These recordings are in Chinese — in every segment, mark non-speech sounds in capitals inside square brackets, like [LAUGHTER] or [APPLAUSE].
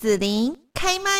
子琳开麦。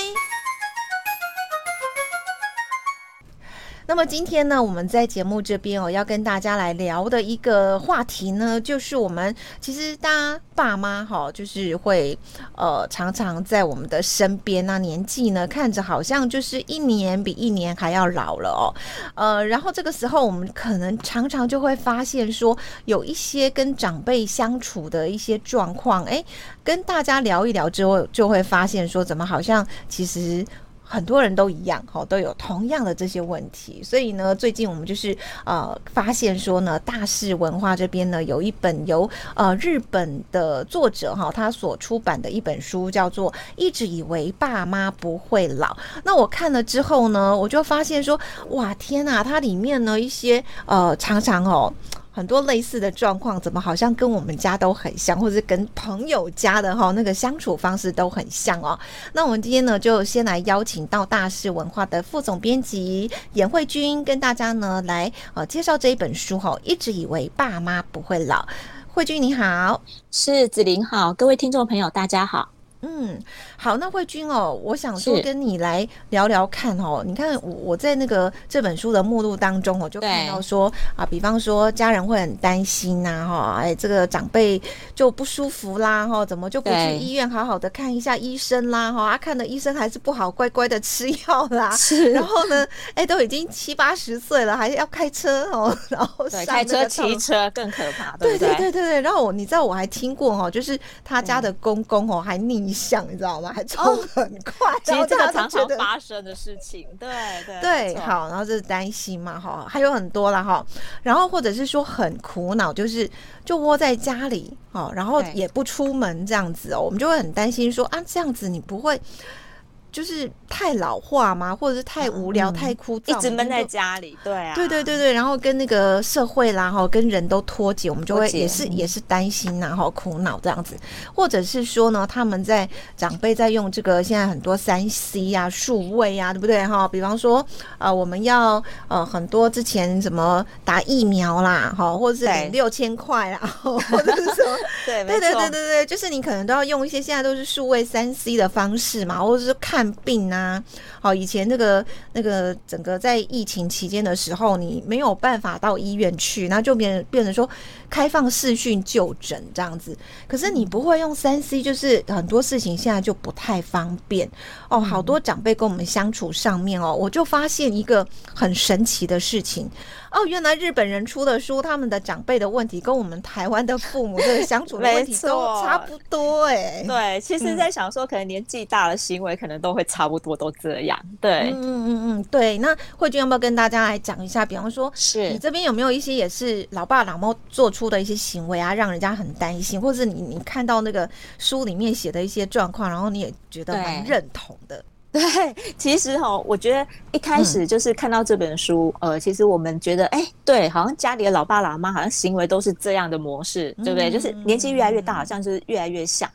那么今天呢，我们在节目这边哦，要跟大家来聊的一个话题呢，就是我们其实大家爸妈哈，就是会呃常常在我们的身边那年纪呢看着好像就是一年比一年还要老了哦，呃，然后这个时候我们可能常常就会发现说，有一些跟长辈相处的一些状况，诶，跟大家聊一聊之后，就会发现说，怎么好像其实。很多人都一样，哈，都有同样的这些问题。所以呢，最近我们就是呃发现说呢，大是文化这边呢有一本由呃日本的作者哈他所出版的一本书，叫做《一直以为爸妈不会老》。那我看了之后呢，我就发现说，哇，天呐，它里面呢一些呃常常哦。很多类似的状况，怎么好像跟我们家都很像，或者是跟朋友家的哈那个相处方式都很像哦。那我们今天呢，就先来邀请到大是文化的副总编辑严慧君，跟大家呢来呃介绍这一本书哈。一直以为爸妈不会老，慧君你好，是子琳好，各位听众朋友大家好。嗯，好，那慧君哦，我想说跟你来聊聊看哦。你看我我在那个这本书的目录当中，我就看到说啊，比方说家人会很担心呐，哈，哎，这个长辈就不舒服啦，哈，怎么就不去医院好好的看一下医生啦，哈，啊，看的医生还是不好，乖乖的吃药啦。[LAUGHS] 是，然后呢，哎，都已经七八十岁了，还要开车哦，[LAUGHS] 然后上开车骑车更可怕，对对对对对。然后我你知道我还听过哦，就是他家的公公哦，还逆。像你知道吗？还冲很快，其实这个常常发生的事情，对对对，好，然后就是担心嘛，哈，还有很多了哈，然后或者是说很苦恼，就是就窝在家里，哦，然后也不出门这样子哦，我们就会很担心说啊，这样子你不会。就是太老化吗？或者是太无聊、嗯、太枯燥，一直闷在家里。对啊，对对对对，然后跟那个社会啦，哈，跟人都脱节，我们就会也是也是担心呐，哈，苦恼这样子。或者是说呢，他们在长辈在用这个现在很多三 C 啊、数位啊，对不对哈？比方说，呃，我们要呃很多之前什么打疫苗啦，哈，或者是领六千块啦，或者是什么，[LAUGHS] 对对对对对对，就是你可能都要用一些现在都是数位三 C 的方式嘛，或者是看。看病啊，好，以前那个那个整个在疫情期间的时候，你没有办法到医院去，那就变变成说开放视讯就诊这样子。可是你不会用三 C，就是很多事情现在就不太方便哦。好多长辈跟我们相处上面哦，我就发现一个很神奇的事情。哦，原来日本人出的书，他们的长辈的问题跟我们台湾的父母的相处的问题 [LAUGHS] 都差不多哎。对，其实，在想说，可能年纪大的行为可能都会差不多都这样。对，嗯嗯嗯，对。那慧君要不要跟大家来讲一下？比方说，是你这边有没有一些也是老爸老妈做出的一些行为啊，让人家很担心，或者是你你看到那个书里面写的一些状况，然后你也觉得蛮认同的。[LAUGHS] 对，其实哈，我觉得一开始就是看到这本书，嗯、呃，其实我们觉得，哎，对，好像家里的老爸老妈好像行为都是这样的模式，对不对？嗯、就是年纪越来越大，好像就是越来越像。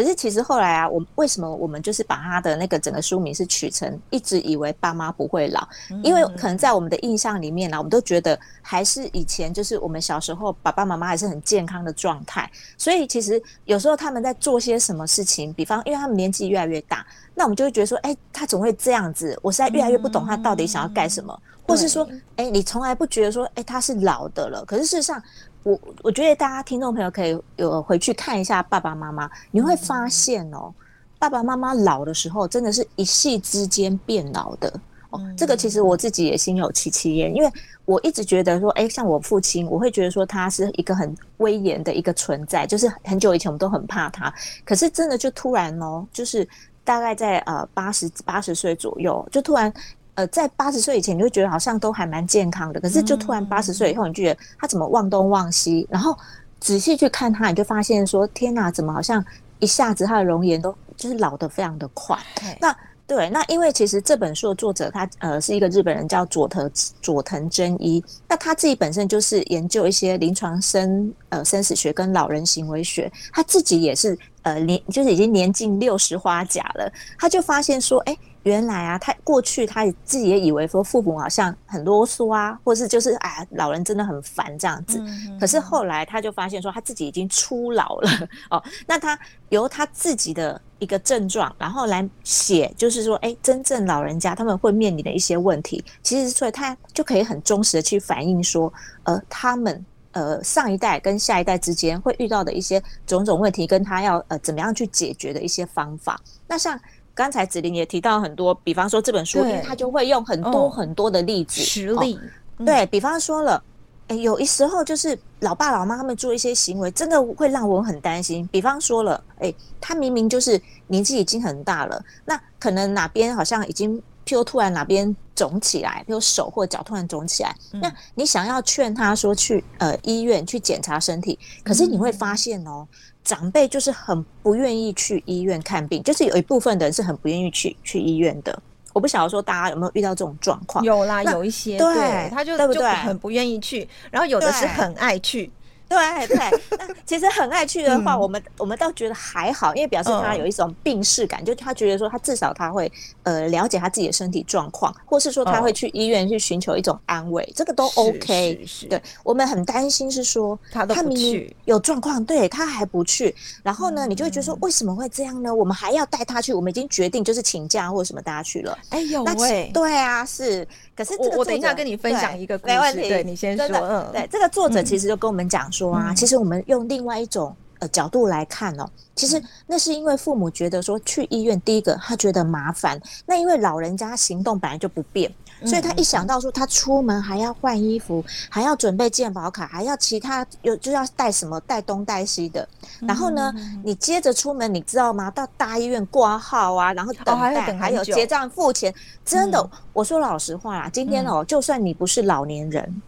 可是其实后来啊，我为什么我们就是把他的那个整个书名是取成一直以为爸妈不会老？因为可能在我们的印象里面呢，我们都觉得还是以前就是我们小时候爸爸妈妈还是很健康的状态，所以其实有时候他们在做些什么事情，比方因为他们年纪越来越大，那我们就会觉得说，哎，他总会这样子，我实在越来越不懂他到底想要干什么，或是说，哎，你从来不觉得说，哎，他是老的了，可是事实上。我我觉得大家听众朋友可以有回去看一下爸爸妈妈，你会发现哦，爸爸妈妈老的时候，真的是一夕之间变老的哦。这个其实我自己也心有戚戚焉，因为我一直觉得说，哎，像我父亲，我会觉得说他是一个很威严的一个存在，就是很久以前我们都很怕他，可是真的就突然哦，就是大概在呃八十八十岁左右，就突然。呃，在八十岁以前，你会觉得好像都还蛮健康的，可是就突然八十岁以后，你就觉得他怎么忘东忘西，然后仔细去看他，你就发现说，天哪，怎么好像一下子他的容颜都就是老得非常的快。那对，那因为其实这本书的作者他呃是一个日本人，叫佐藤佐藤真一，那他自己本身就是研究一些临床生呃生死学跟老人行为学，他自己也是呃年就是已经年近六十花甲了，他就发现说，哎、欸。原来啊，他过去他自己也以为说父母好像很啰嗦啊，或是就是哎，老人真的很烦这样子。嗯、可是后来他就发现说，他自己已经初老了 [LAUGHS] 哦。那他由他自己的一个症状，然后来写，就是说，哎，真正老人家他们会面临的一些问题，其实所以他就可以很忠实的去反映说，呃，他们呃上一代跟下一代之间会遇到的一些种种问题，跟他要呃怎么样去解决的一些方法。那像。刚才子玲也提到很多，比方说这本书，他就会用很多很多的例子、实例，对，比方说了，哎，有一时候就是老爸老妈他们做一些行为，真的会让我很担心。比方说了，哎，他明明就是年纪已经很大了，那可能哪边好像已经，譬如突然哪边肿起来，譬如手或脚突然肿起来，那你想要劝他说去呃医院去检查身体，可是你会发现哦。长辈就是很不愿意去医院看病，就是有一部分的人是很不愿意去去医院的。我不晓得说大家有没有遇到这种状况？有啦，有一些对，他就对对就很不愿意去，然后有的是很爱去。对对，那其实很爱去的话，嗯、我们我们倒觉得还好，因为表示他有一种病逝感，嗯、就他觉得说他至少他会呃了解他自己的身体状况，或是说他会去医院去寻求一种安慰，哦、这个都 OK。对，我们很担心是说他他明明，有状况，对他还不去，然后呢，嗯、你就会觉得说为什么会这样呢？我们还要带他去，我们已经决定就是请假或者什么大家去了。哎呦喂，那对啊，是。可是这个我等一下跟你分享一个故事，对你先说。嗯，对，这个作者其实就跟我们讲说啊，其实我们用另外一种呃角度来看哦，其实那是因为父母觉得说去医院，第一个他觉得麻烦，那因为老人家行动本来就不便。所以他一想到说他出门还要换衣服，还要准备健保卡，还要其他有就要带什么带东带西的。然后呢，你接着出门，你知道吗？到大医院挂号啊，然后等待，还有结账付钱。真的，我说老实话啦，今天哦，就算你不是老年人，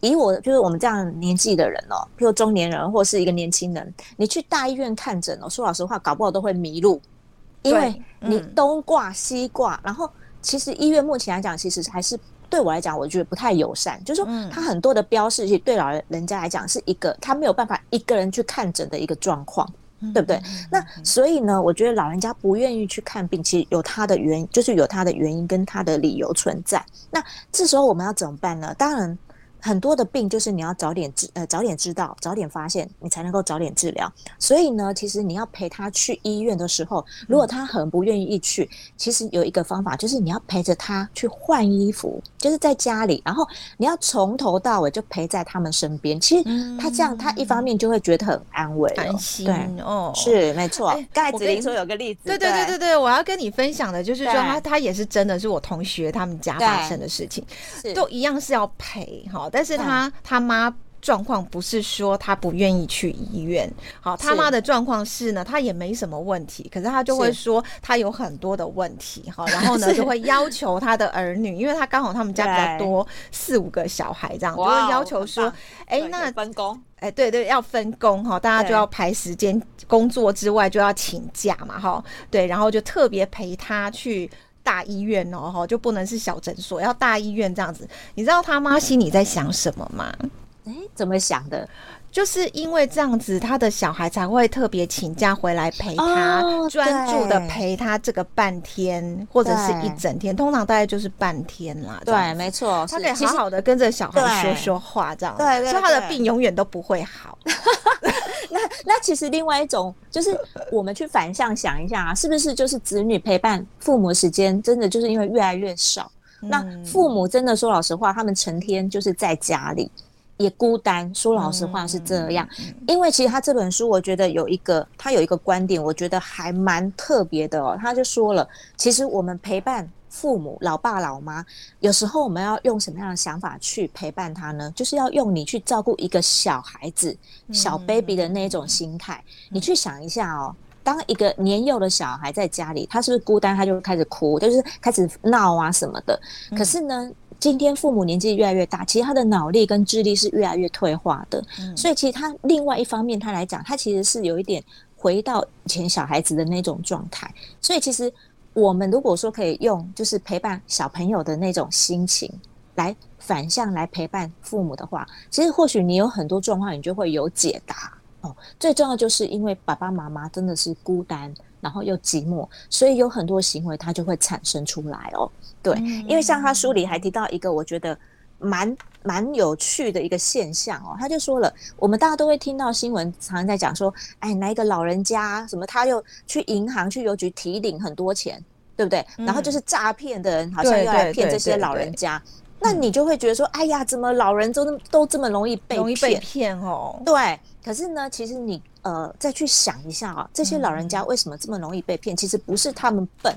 以我就是我们这样年纪的人哦，譬如中年人或是一个年轻人，你去大医院看诊哦，说老实话，搞不好都会迷路，因为你东挂西挂，然后。其实医院目前来讲，其实还是对我来讲，我觉得不太友善。就是说，它很多的标示，其实对老人家来讲是一个他没有办法一个人去看诊的一个状况，对不对？那所以呢，我觉得老人家不愿意去看病，其实有他的原因，就是有他的原因跟他的理由存在。那这时候我们要怎么办呢？当然。很多的病就是你要早点知，呃，早点知道，早点发现，你才能够早点治疗。所以呢，其实你要陪他去医院的时候，如果他很不愿意去，其实有一个方法，就是你要陪着他去换衣服，就是在家里，然后你要从头到尾就陪在他们身边。其实他这样，他一方面就会觉得很安慰，安心。对哦，是没错。刚才子玲说有个例子，对对对对对，我要跟你分享的就是说，他他也是真的是我同学他们家发生的事情，都一样是要陪哈。但是他他妈状况不是说他不愿意去医院，好，他妈的状况是呢，他也没什么问题，可是他就会说他有很多的问题，哈，[LAUGHS] 然后呢就会要求他的儿女，因为他刚好他们家比较多，四五个小孩这样，就会要求说，哎，那分工，哎，对对，要分工哈，大家就要排时间，工作之外就要请假嘛，哈，对，然后就特别陪他去。大医院哦，哈，就不能是小诊所，要大医院这样子。你知道他妈心里在想什么吗？哎，怎么想的？就是因为这样子，他的小孩才会特别请假回来陪他，专注的陪他这个半天或者是一整天，通常大概就是半天啦。对，没错，他可以好好的跟着小孩说说话，这样，对，所以他的病永远都不会好。[LAUGHS] 那那其实另外一种就是，我们去反向想一下啊，是不是就是子女陪伴父母的时间真的就是因为越来越少？嗯、那父母真的说老实话，他们成天就是在家里也孤单。说老实话是这样，嗯、因为其实他这本书，我觉得有一个他有一个观点，我觉得还蛮特别的哦。他就说了，其实我们陪伴。父母、老爸、老妈，有时候我们要用什么样的想法去陪伴他呢？就是要用你去照顾一个小孩子、小 baby 的那种心态。你去想一下哦，当一个年幼的小孩在家里，他是不是孤单？他就开始哭，就是开始闹啊什么的。可是呢，今天父母年纪越来越大，其实他的脑力跟智力是越来越退化的。所以其实他另外一方面，他来讲，他其实是有一点回到以前小孩子的那种状态。所以其实。我们如果说可以用就是陪伴小朋友的那种心情来反向来陪伴父母的话，其实或许你有很多状况，你就会有解答哦。最重要就是因为爸爸妈妈真的是孤单，然后又寂寞，所以有很多行为它就会产生出来哦。对，因为像他书里还提到一个，我觉得蛮蛮有趣的一个现象哦。他就说了，我们大家都会听到新闻，常常在讲说，哎，哪一个老人家什么，他又去银行去邮局提领很多钱，对不对？然后就是诈骗的人，好像又来骗这些老人家。那你就会觉得说，哎呀，怎么老人都都这么容易被容易被骗哦？对。可是呢，其实你呃再去想一下啊，这些老人家为什么这么容易被骗？其实不是他们笨。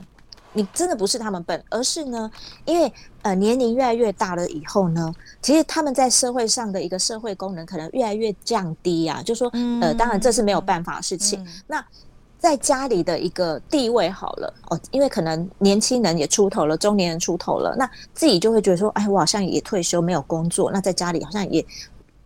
你真的不是他们笨，而是呢，因为呃年龄越来越大了以后呢，其实他们在社会上的一个社会功能可能越来越降低啊。就说呃，当然这是没有办法的事情。那在家里的一个地位好了哦，因为可能年轻人也出头了，中年人出头了，那自己就会觉得说，哎，我好像也退休没有工作，那在家里好像也。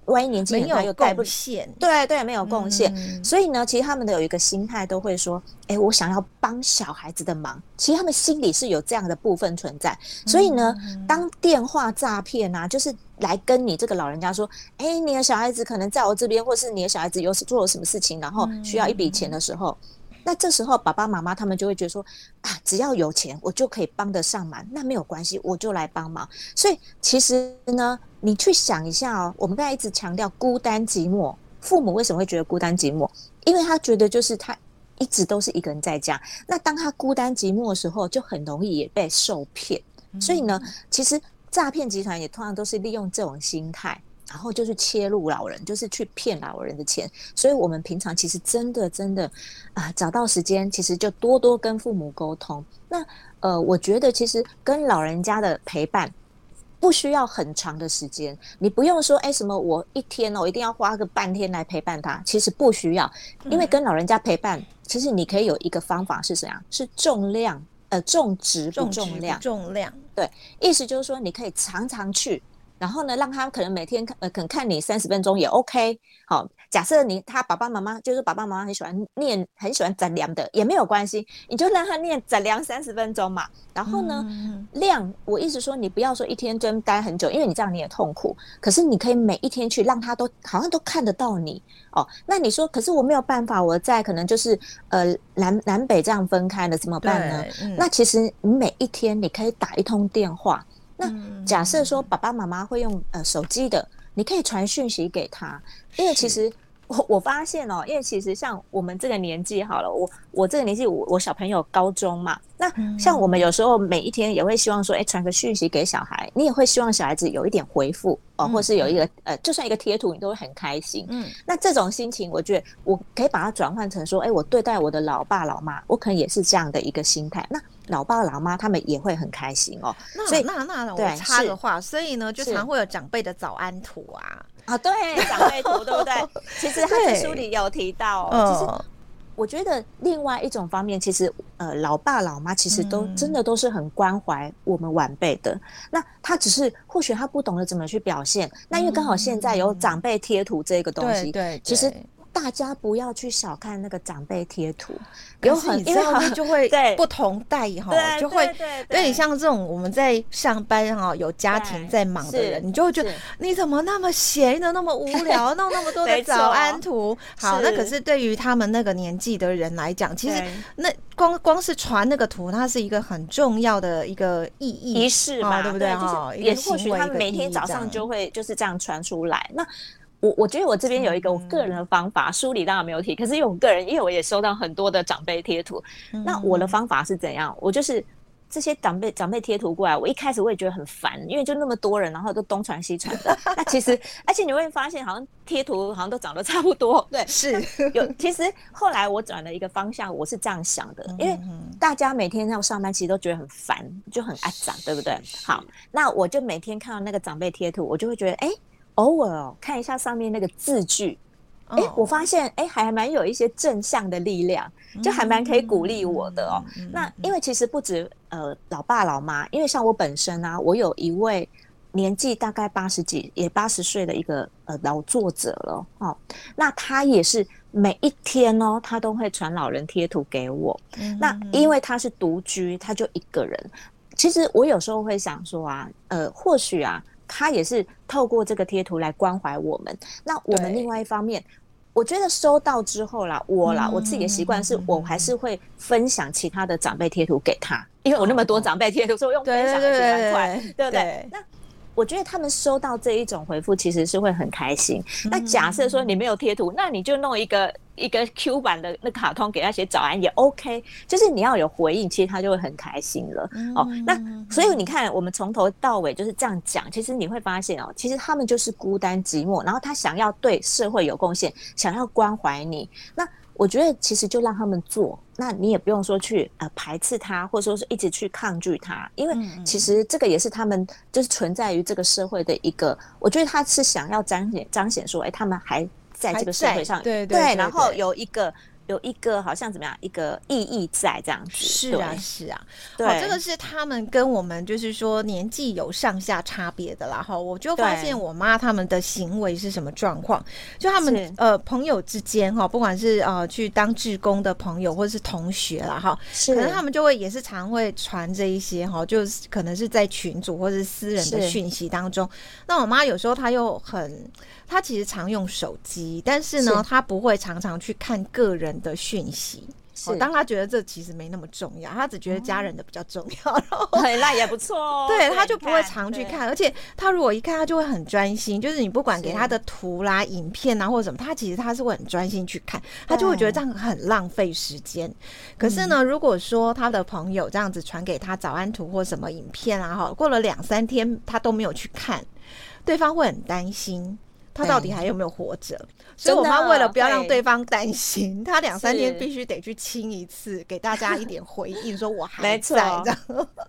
万一年轻人他又带不献，对对，没有贡献，嗯，所以呢，其实他们的有一个心态都会说，哎，我想要帮小孩子的忙。其实他们心里是有这样的部分存在。所以呢，当电话诈骗啊，就是来跟你这个老人家说，哎，你的小孩子可能在我这边，或是你的小孩子有做了什么事情，然后需要一笔钱的时候。那这时候，爸爸妈妈他们就会觉得说啊，只要有钱，我就可以帮得上忙，那没有关系，我就来帮忙。所以其实呢，你去想一下哦，我们刚才一直强调孤单寂寞，父母为什么会觉得孤单寂寞？因为他觉得就是他一直都是一个人在家，那当他孤单寂寞的时候，就很容易也被受骗。所以呢，其实诈骗集团也通常都是利用这种心态。然后就是切入老人，就是去骗老人的钱，所以我们平常其实真的真的啊，找到时间，其实就多多跟父母沟通。那呃，我觉得其实跟老人家的陪伴不需要很长的时间，你不用说哎什么，我一天哦，我一定要花个半天来陪伴他，其实不需要，因为跟老人家陪伴，其实你可以有一个方法是怎样？是重量呃重质不重量，重量对，意思就是说你可以常常去。然后呢，让他可能每天看呃，可能看你三十分钟也 OK。好，假设你他爸爸妈妈就是爸爸妈妈很喜欢念，很喜欢杂粮的，也没有关系，你就让他念杂粮三十分钟嘛。然后呢，嗯、量我意思说，你不要说一天真待很久，因为你这样你也痛苦。可是你可以每一天去，让他都好像都看得到你哦。那你说，可是我没有办法，我在可能就是呃南南北这样分开了，怎么办呢？嗯、那其实你每一天你可以打一通电话。那假设说爸爸妈妈会用呃手机的，你可以传讯息给他，因为其实我我发现哦，因为其实像我们这个年纪好了，我我这个年纪我我小朋友高中嘛。那像我们有时候每一天也会希望说，哎，传个讯息给小孩，你也会希望小孩子有一点回复哦，或是有一个呃，就算一个贴图，你都会很开心。嗯，那这种心情，我觉得我可以把它转换成说，哎，我对待我的老爸老妈，我可能也是这样的一个心态。那老爸老妈他们也会很开心哦。所以那那那我插个话，所以呢，就常会有长辈的早安图啊。啊，对，[LAUGHS] 长辈图对不对？[LAUGHS] 其实他在书里有提到，其实。我觉得另外一种方面，其实呃，老爸老妈其实都真的都是很关怀我们晚辈的。那他只是或许他不懂得怎么去表现。那因为刚好现在有长辈贴图这个东西，对，其实。大家不要去小看那个长辈贴图，有很因为就会 [LAUGHS] 不同代哈，就会对你像这种我们在上班哈，有家庭在忙的人，你就会觉得你怎么那么闲的那么无聊，[LAUGHS] 弄那么多的早安图。好，那可是对于他们那个年纪的人来讲，其实那光光是传那个图，它是一个很重要的一个意义仪式嘛，对不对？哈，也或许他们每天早上就会就是这样传出来。那我我觉得我这边有一个我个人的方法，书里当然没有提，可是因为我个人，因为我也收到很多的长辈贴图，那我的方法是怎样？我就是这些长辈长辈贴图过来，我一开始我也觉得很烦，因为就那么多人，然后都东传西传的。那其实，而且你会发现，好像贴图好像都长得差不多。对，[LAUGHS] 是有。其实后来我转了一个方向，我是这样想的，因为大家每天要上班，其实都觉得很烦，就很爱长，对不对？好，那我就每天看到那个长辈贴图，我就会觉得，哎。偶尔哦，看一下上面那个字句，哎、欸，我发现哎，还蛮有一些正向的力量，就还蛮可以鼓励我的哦。那因为其实不止呃老爸老妈，因为像我本身啊，我有一位年纪大概八十几，也八十岁的一个呃老作者了哦。那他也是每一天哦，他都会传老人贴图给我。那因为他是独居，他就一个人。其实我有时候会想说啊，呃，或许啊。他也是透过这个贴图来关怀我们。那我们另外一方面，我觉得收到之后啦，我啦，我自己的习惯是我还是会分享其他的长辈贴图给他，因为我那么多长辈贴图，所以我用分享的习惯快，对不对？那我觉得他们收到这一种回复，其实是会很开心。那假设说你没有贴图，那你就弄一个一个 Q 版的那卡通给他写早安也 OK，就是你要有回应，其实他就会很开心了。哦，那所以你看，我们从头到尾就是这样讲，其实你会发现哦，其实他们就是孤单寂寞，然后他想要对社会有贡献，想要关怀你。那我觉得其实就让他们做，那你也不用说去呃排斥他，或者说是一直去抗拒他，因为其实这个也是他们就是存在于这个社会的一个，我觉得他是想要彰显彰显说，哎，他们还。在这个社会上，对对，对，对，然后有一个有一个好像怎么样一个意义在这样子，是啊是啊，对，这个是他们跟我们就是说年纪有上下差别的啦哈，我就发现我妈他们的行为是什么状况，就他们呃朋友之间哈，不管是呃去当志工的朋友或者是同学啦哈，可能他们就会也是常会传这一些哈，就是可能是在群组或者是私人的讯息当中，那我妈有时候她又很。她其实常用手机，但是呢，她不会常常去看个人的讯息。哦，当他觉得这其实没那么重要，他只觉得家人的比较重要。[LAUGHS] 然后，那也不错哦。[LAUGHS] 对，他就不会常去看，而且他如果一看，他就会很专心。就是你不管给他的图啦、影片啊或者什么，他其实他是会很专心去看，他就会觉得这样很浪费时间。可是呢，如果说他的朋友这样子传给他早安图或什么影片啊，哈，过了两三天他都没有去看，对方会很担心。他到底还有没有活着？所以我妈为了不要让对方担心，她两三天必须得去亲一次，给大家一点回应，说我还在。这样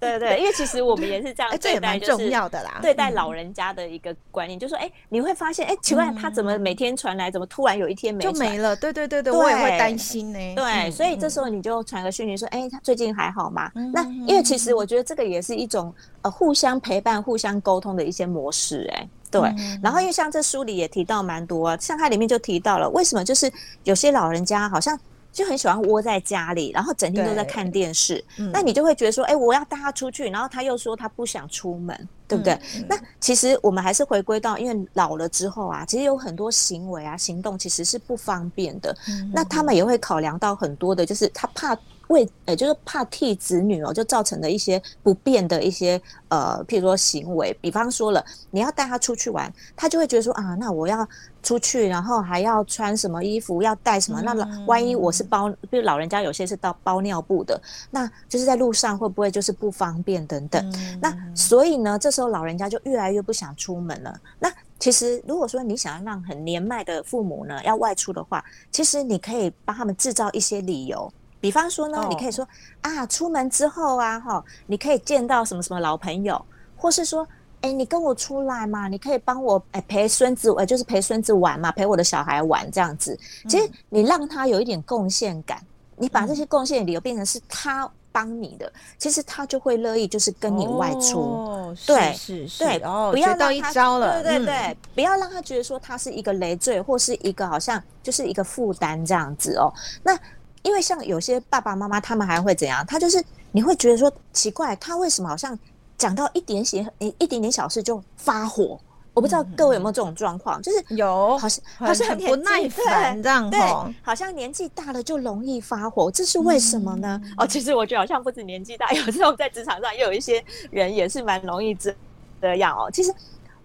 对对，因为其实我们也是这样，这也蛮重要的啦。对待老人家的一个观念，就是说，哎，你会发现，哎，奇怪，他怎么每天传来，怎么突然有一天没就没了？对对对对，我也会担心呢。对，所以这时候你就传个讯息说，哎，他最近还好吗？那因为其实我觉得这个也是一种呃互相陪伴、互相沟通的一些模式，哎。对，然后因为像这书里也提到蛮多啊，像它里面就提到了为什么就是有些老人家好像就很喜欢窝在家里，然后整天都在看电视，那你就会觉得说，哎，我要带他出去，然后他又说他不想出门，对不对？那其实我们还是回归到，因为老了之后啊，其实有很多行为啊、行动其实是不方便的，那他们也会考量到很多的，就是他怕。为，呃就是怕替子女哦，就造成的一些不便的一些呃，譬如说行为，比方说了，你要带他出去玩，他就会觉得说啊，那我要出去，然后还要穿什么衣服，要带什么？那万一我是包，比如老人家有些是到包尿布的，那就是在路上会不会就是不方便等等？那所以呢，这时候老人家就越来越不想出门了。那其实如果说你想要让很年迈的父母呢要外出的话，其实你可以帮他们制造一些理由。比方说呢，你可以说啊，出门之后啊，哈，你可以见到什么什么老朋友，或是说，哎，你跟我出来嘛，你可以帮我哎陪孙子，哎，就是陪孙子玩嘛，陪我的小孩玩这样子。其实你让他有一点贡献感，你把这些贡献理由变成是他帮你的，其实他就会乐意就是跟你外出。哦，对，是是，对，不要到一招了，对对对，不要让他觉得说他是一个累赘，或是一个好像就是一个负担这样子哦。那因为像有些爸爸妈妈，他们还会怎样？他就是你会觉得说奇怪，他为什么好像讲到一点些一一点点小事就发火？我不知道各位有没有这种状况，就是有，好像好像很不耐烦这样，对，好像年纪大了就容易发火，这是为什么呢？哦，其实我觉得好像不止年纪大，有时候在职场上也有一些人也是蛮容易这这样哦。其实。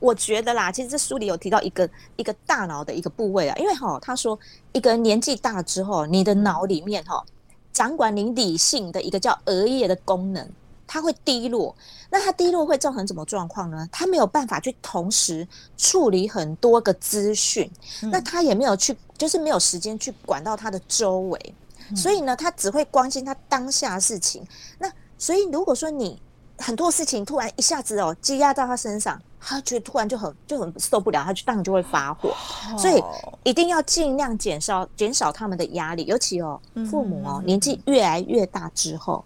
我觉得啦，其实这书里有提到一个一个大脑的一个部位啊，因为哈，他说一个人年纪大之后，你的脑里面哈，掌管你理性的一个叫额叶的功能，它会低落。那它低落会造成什么状况呢？它没有办法去同时处理很多个资讯，那他也没有去，就是没有时间去管到他的周围，所以呢，他只会关心他当下的事情。那所以如果说你很多事情突然一下子哦积压到他身上。他觉得突然就很就很受不了，他就当然就会发火，所以一定要尽量减少减少他们的压力，尤其哦父母哦年纪越来越大之后，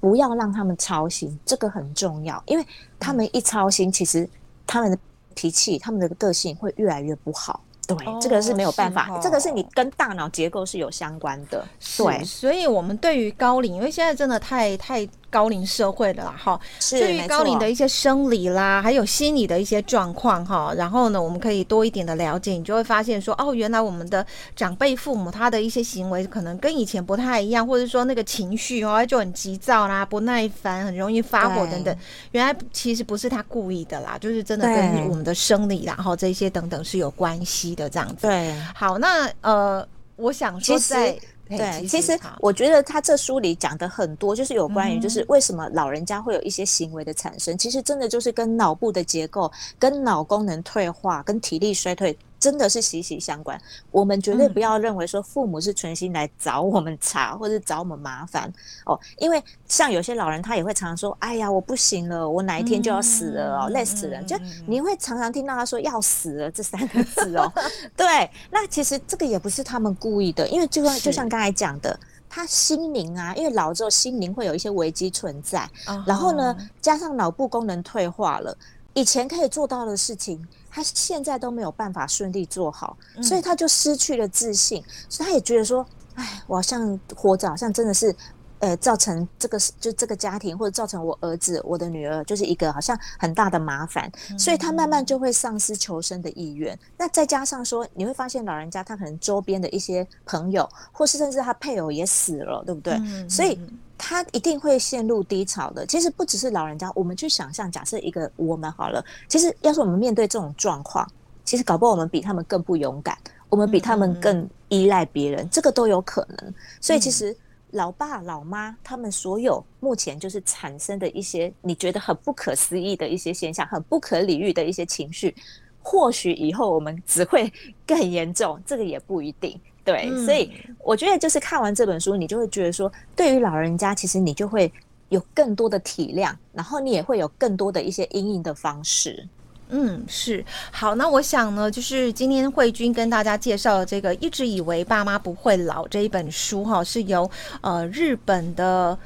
不要让他们操心，这个很重要，因为他们一操心，其实他们的脾气、他们的个性会越来越不好。对，这个是没有办法，这个是你跟大脑结构是有相关的。对，所以我们对于高龄，因为现在真的太太。高龄社会的啦哈。是，对于高龄的一些生理啦，还有心理的一些状况哈，然后呢，我们可以多一点的了解，你就会发现说，哦，原来我们的长辈父母他的一些行为可能跟以前不太一样，或者说那个情绪哦就很急躁啦、不耐烦、很容易发火等等，原来其实不是他故意的啦，就是真的跟我们的生理然后这些等等是有关系的这样子。对，好，那呃，我想说在。对，其实我觉得他这书里讲的很多，就是有关于就是为什么老人家会有一些行为的产生，其实真的就是跟脑部的结构、跟脑功能退化、跟体力衰退。真的是息息相关，我们绝对不要认为说父母是存心来找我们茬 [LAUGHS] 或者找我们麻烦哦，因为像有些老人他也会常常说：“哎呀，我不行了，我哪一天就要死了哦，累死人。”就你会常常听到他说“要死了”这三个字哦。[LAUGHS] 对，那其实这个也不是他们故意的，因为就像就像刚才讲的，他心灵啊，因为老之后心灵会有一些危机存在，然后呢，加上脑部功能退化了，以前可以做到的事情。他现在都没有办法顺利做好，所以他就失去了自信，嗯、所以他也觉得说，哎，我好像活着好像真的是，呃，造成这个就这个家庭或者造成我儿子、我的女儿就是一个好像很大的麻烦，嗯、所以他慢慢就会丧失求生的意愿。那再加上说，你会发现老人家他可能周边的一些朋友，或是甚至他配偶也死了，对不对？嗯、所以。他一定会陷入低潮的。其实不只是老人家，我们去想象，假设一个我们好了，其实要是我们面对这种状况，其实搞不好我们比他们更不勇敢，我们比他们更依赖别人，这个都有可能。所以其实老爸老妈他们所有目前就是产生的一些你觉得很不可思议的一些现象，很不可理喻的一些情绪，或许以后我们只会更严重，这个也不一定。对，所以我觉得就是看完这本书，你就会觉得说，对于老人家，其实你就会有更多的体谅，然后你也会有更多的一些阴影的方式。嗯，是。好，那我想呢，就是今天慧君跟大家介绍的这个《一直以为爸妈不会老》这一本书哈，是由呃日本的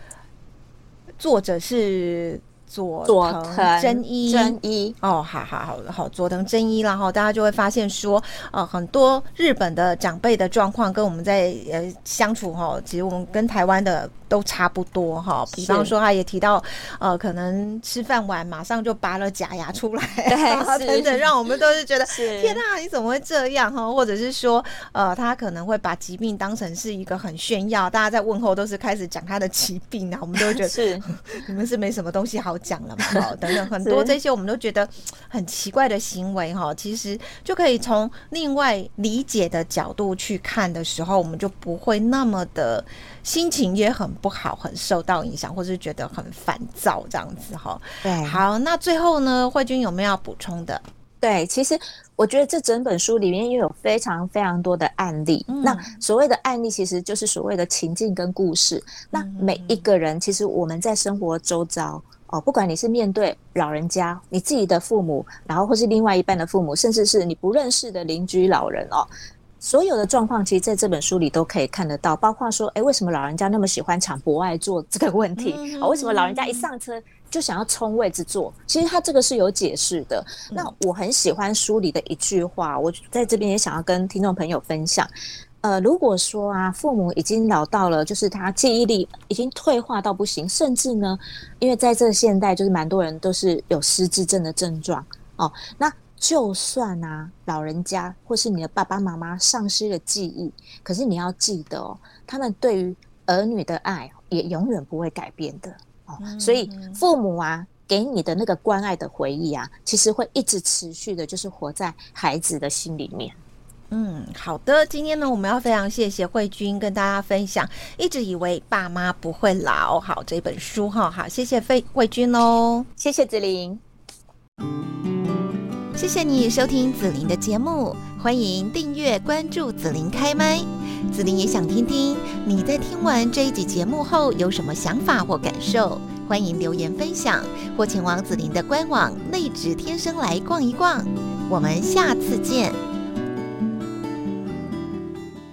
作者是。佐藤真一，真一哦，好好好好，佐藤真一，然后大家就会发现说，呃，很多日本的长辈的状况跟我们在呃相处哈，其实我们跟台湾的。都差不多哈，比方说他也提到，呃，可能吃饭完马上就拔了假牙出来，对，[LAUGHS] 等等，让我们都是觉得是天哪，你怎么会这样哈？或者是说，呃，他可能会把疾病当成是一个很炫耀，大家在问候都是开始讲他的疾病，啊我们都会觉得 [LAUGHS] 是 [LAUGHS] 你们是没什么东西好讲了嘛？好，等等，很多这些我们都觉得很奇怪的行为哈，其实就可以从另外理解的角度去看的时候，我们就不会那么的。心情也很不好，很受到影响，或是觉得很烦躁这样子哈。对，好，那最后呢，慧君有没有要补充的？对，其实我觉得这整本书里面又有非常非常多的案例。嗯、那所谓的案例，其实就是所谓的情境跟故事。嗯、那每一个人，其实我们在生活周遭哦，不管你是面对老人家、你自己的父母，然后或是另外一半的父母，甚至是你不认识的邻居老人哦。所有的状况，其实在这本书里都可以看得到，包括说，哎，为什么老人家那么喜欢抢博爱座这个问题？啊、为什么老人家一上车就想要冲位置坐？其实他这个是有解释的。嗯、那我很喜欢书里的一句话，我在这边也想要跟听众朋友分享。呃，如果说啊，父母已经老到了，就是他记忆力已经退化到不行，甚至呢，因为在这现代，就是蛮多人都是有失智症的症状哦，那。就算啊，老人家或是你的爸爸妈妈丧失了记忆，可是你要记得哦，他们对于儿女的爱也永远不会改变的哦。嗯、所以父母啊，给你的那个关爱的回忆啊，其实会一直持续的，就是活在孩子的心里面。嗯，好的，今天呢，我们要非常谢谢慧君跟大家分享，一直以为爸妈不会老，好这本书哈，好，谢谢费慧君哦，谢谢子琳。谢谢你收听紫琳的节目，欢迎订阅关注紫琳开麦。紫琳也想听听你在听完这一集节目后有什么想法或感受，欢迎留言分享或前往紫琳的官网内职天生来逛一逛。我们下次见。